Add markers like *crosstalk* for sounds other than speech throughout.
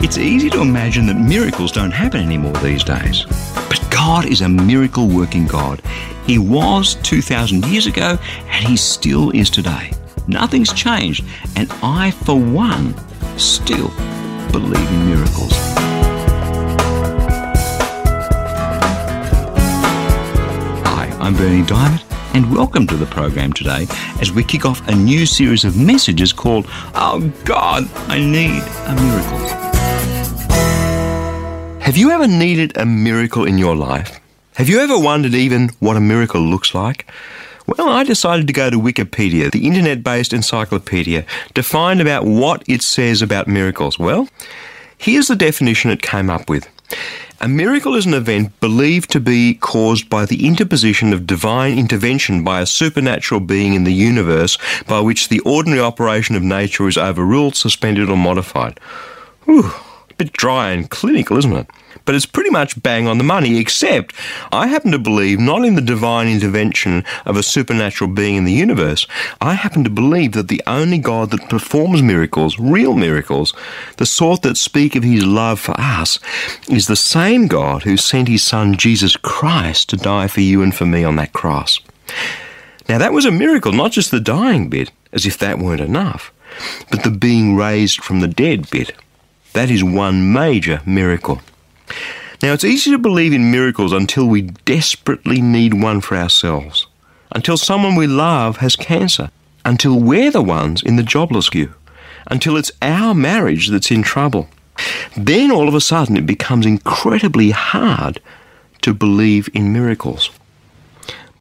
It's easy to imagine that miracles don't happen anymore these days. But God is a miracle working God. He was 2,000 years ago and He still is today. Nothing's changed, and I, for one, still believe in miracles. Hi, I'm Berni Dymet, and welcome to the program today as we kick off a new series of messages called Oh God, I Need a Miracle. Have you ever needed a miracle in your life? Have you ever wondered even what a miracle looks like? Well, I decided to go to Wikipedia, the internet based encyclopedia, to find about what it says about miracles. Well, here's the definition it came up with. A miracle is an event believed to be caused by the interposition of divine intervention by a supernatural being in the universe by which the ordinary operation of nature is overruled, suspended, or modified. Whew, bit dry and clinical, isn't it? but it's pretty much bang on the money, except I happen to believe not in the divine intervention of a supernatural being in the universe. I happen to believe that the only God that performs miracles, real miracles, the sort that speak of his love for us, is the same God who sent his son Jesus Christ to die for you and for me on that cross. Now that was a miracle, not just the dying bit, as if that weren't enough, but the being raised from the dead bit. That is one major miracle. Now, it's easy to believe in miracles until we desperately need one for ourselves, until someone we love has cancer, until we're the ones in the jobless queue, until it's our marriage that's in trouble. Then all of a sudden it becomes incredibly hard to believe in miracles.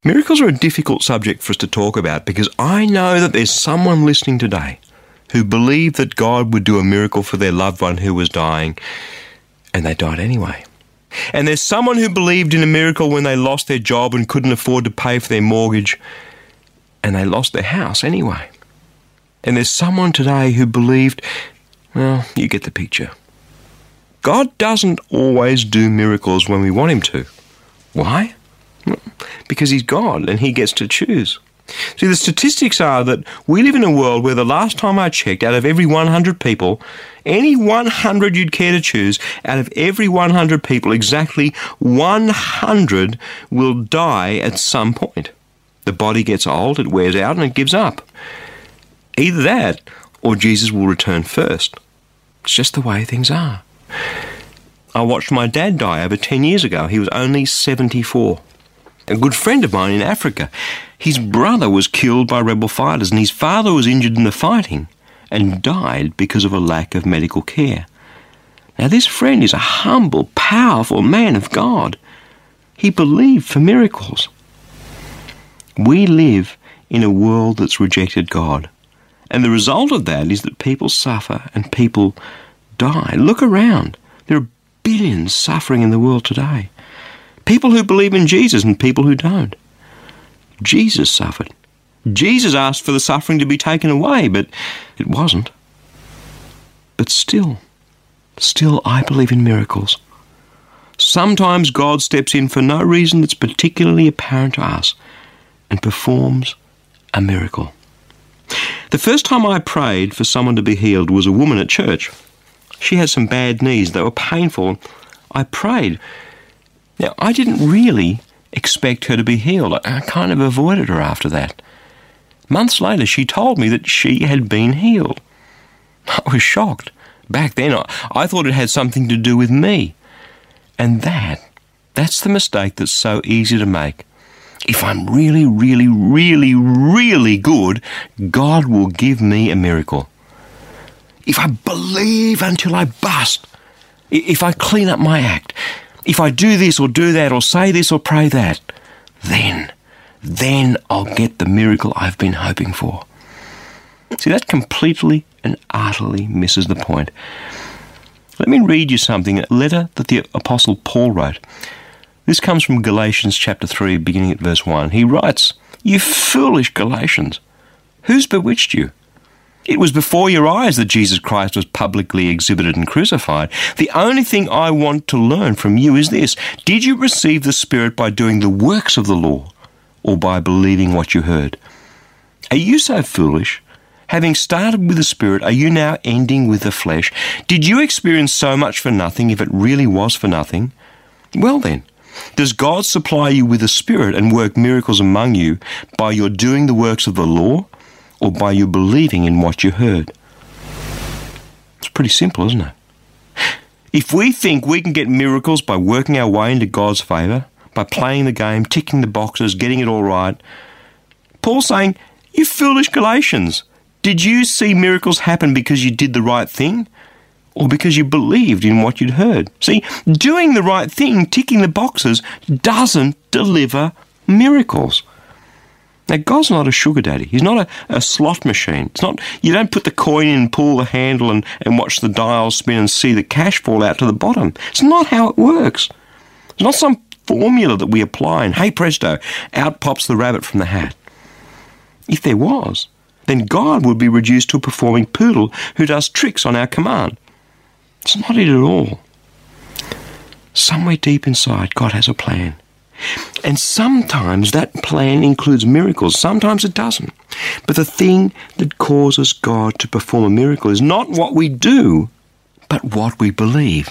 Miracles are a difficult subject for us to talk about because I know that there's someone listening today who believed that God would do a miracle for their loved one who was dying and they died anyway. And there's someone who believed in a miracle when they lost their job and couldn't afford to pay for their mortgage, and they lost their house anyway. And there's someone today who believed, well, you get the picture. God doesn't always do miracles when we want Him to. Why? Because He's God and He gets to choose. See, the statistics are that we live in a world where the last time I checked, out of every 100 people, any 100 you'd care to choose, out of every 100 people, exactly 100 will die at some point. The body gets old, it wears out, and it gives up. Either that, or Jesus will return first. It's just the way things are. I watched my dad die over 10 years ago. He was only 74 a good friend of mine in Africa. His brother was killed by rebel fighters, and his father was injured in the fighting and died because of a lack of medical care. Now, this friend is a humble, powerful man of God. He believed for miracles. We live in a world that's rejected God. And the result of that is that people suffer and people die. Look around. There are billions suffering in the world today. People who believe in Jesus and people who don't. Jesus suffered. Jesus asked for the suffering to be taken away, but it wasn't. But still, still, I believe in miracles. Sometimes God steps in for no reason that's particularly apparent to us and performs a miracle. The first time I prayed for someone to be healed was a woman at church. She had some bad knees, they were painful. I prayed now, I didn't really expect her to be healed. I kind of avoided her after that. Months later, she told me that she had been healed. I was shocked. Back then, I, I thought it had something to do with me. And that, that's the mistake that's so easy to make. If I'm really, really, really, really good, God will give me a miracle. If I believe until I bust, if I clean up my act, if I do this or do that or say this or pray that, then, then I'll get the miracle I've been hoping for. See, that completely and utterly misses the point. Let me read you something, a letter that the Apostle Paul wrote. This comes from Galatians chapter 3, beginning at verse 1. He writes, You foolish Galatians, who's bewitched you? It was before your eyes that Jesus Christ was publicly exhibited and crucified. The only thing I want to learn from you is this Did you receive the Spirit by doing the works of the law or by believing what you heard? Are you so foolish? Having started with the Spirit, are you now ending with the flesh? Did you experience so much for nothing if it really was for nothing? Well then, does God supply you with the Spirit and work miracles among you by your doing the works of the law or by your believing in what you heard? It's pretty simple, isn't it? If we think we can get miracles by working our way into God's favour, by playing the game, ticking the boxes, getting it all right, Paul's saying, You foolish Galatians, did you see miracles happen because you did the right thing? Or because you believed in what you'd heard? See, doing the right thing, ticking the boxes, doesn't deliver miracles. Now, God's not a sugar daddy. He's not a, a slot machine. It's not, you don't put the coin in, pull the handle, and, and watch the dial spin and see the cash fall out to the bottom. It's not how it works. It's not some formula that we apply and, hey presto, out pops the rabbit from the hat. If there was, then God would be reduced to a performing poodle who does tricks on our command. It's not it at all. Somewhere deep inside, God has a plan. And sometimes that plan includes miracles, sometimes it doesn't. But the thing that causes God to perform a miracle is not what we do, but what we believe.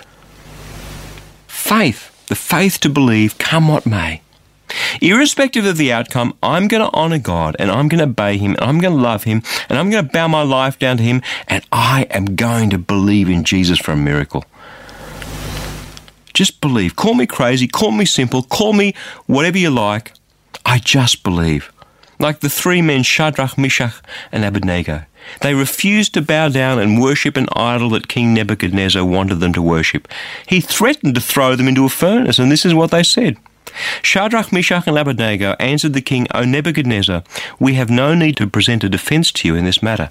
Faith, the faith to believe, come what may. Irrespective of the outcome, I'm going to honor God and I'm going to obey Him and I'm going to love Him and I'm going to bow my life down to Him and I am going to believe in Jesus for a miracle. Just believe. Call me crazy, call me simple, call me whatever you like. I just believe. Like the three men Shadrach, Meshach, and Abednego. They refused to bow down and worship an idol that King Nebuchadnezzar wanted them to worship. He threatened to throw them into a furnace, and this is what they said. Shadrach, Meshach, and Abednego answered the king, O Nebuchadnezzar, we have no need to present a defense to you in this matter.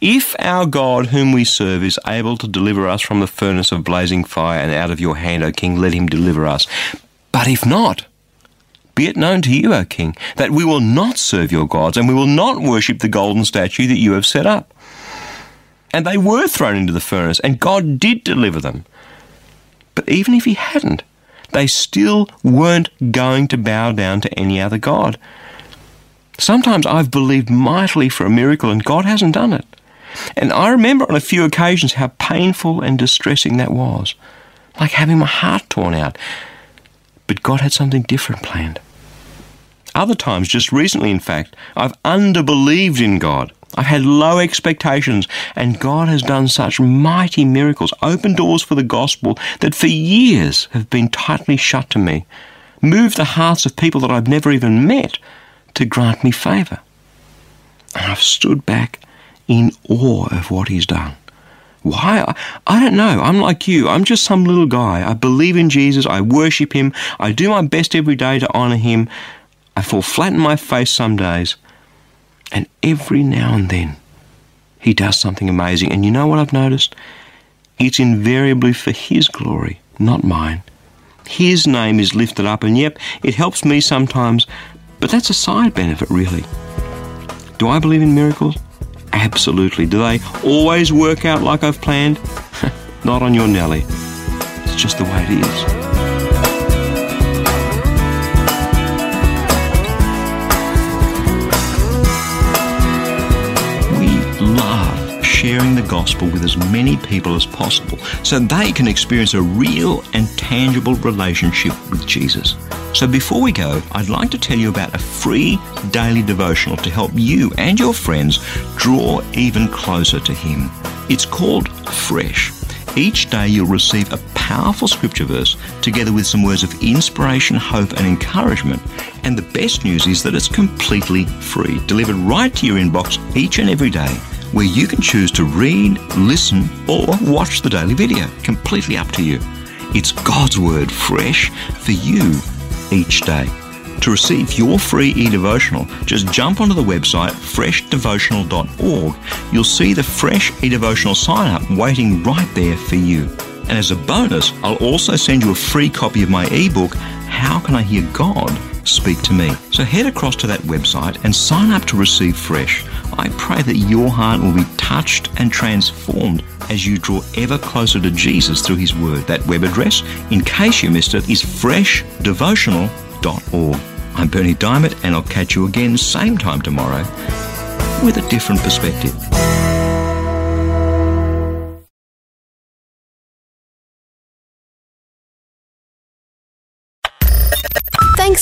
If our God, whom we serve, is able to deliver us from the furnace of blazing fire and out of your hand, O king, let him deliver us. But if not, be it known to you, O king, that we will not serve your gods, and we will not worship the golden statue that you have set up. And they were thrown into the furnace, and God did deliver them. But even if he hadn't, they still weren't going to bow down to any other God. Sometimes I've believed mightily for a miracle and God hasn't done it. And I remember on a few occasions how painful and distressing that was, like having my heart torn out. But God had something different planned. Other times, just recently in fact, I've underbelieved in God. I've had low expectations, and God has done such mighty miracles, opened doors for the gospel that for years have been tightly shut to me, moved the hearts of people that I've never even met to grant me favour. And I've stood back in awe of what He's done. Why? I, I don't know. I'm like you. I'm just some little guy. I believe in Jesus. I worship Him. I do my best every day to honour Him. I fall flat on my face some days. And every now and then, he does something amazing. And you know what I've noticed? It's invariably for his glory, not mine. His name is lifted up, and yep, it helps me sometimes, but that's a side benefit, really. Do I believe in miracles? Absolutely. Do they always work out like I've planned? *laughs* not on your Nelly. It's just the way it is. Gospel with as many people as possible so they can experience a real and tangible relationship with Jesus. So before we go, I'd like to tell you about a free daily devotional to help you and your friends draw even closer to Him. It's called Fresh. Each day you'll receive a powerful scripture verse together with some words of inspiration, hope, and encouragement. And the best news is that it's completely free, delivered right to your inbox each and every day where you can choose to read, listen, or watch the daily video. Completely up to you. It's God's Word fresh for you each day. To receive your free e-devotional, just jump onto the website freshdevotional.org. You'll see the Fresh e-devotional sign up waiting right there for you. And as a bonus, I'll also send you a free copy of my ebook, How Can I Hear God Speak to Me? So head across to that website and sign up to receive Fresh. I pray that your heart will be touched and transformed as you draw ever closer to Jesus through His Word. That web address, in case you missed it, is freshdevotional.org. I'm Berni Dymet, and I'll catch you again same time tomorrow with a different perspective.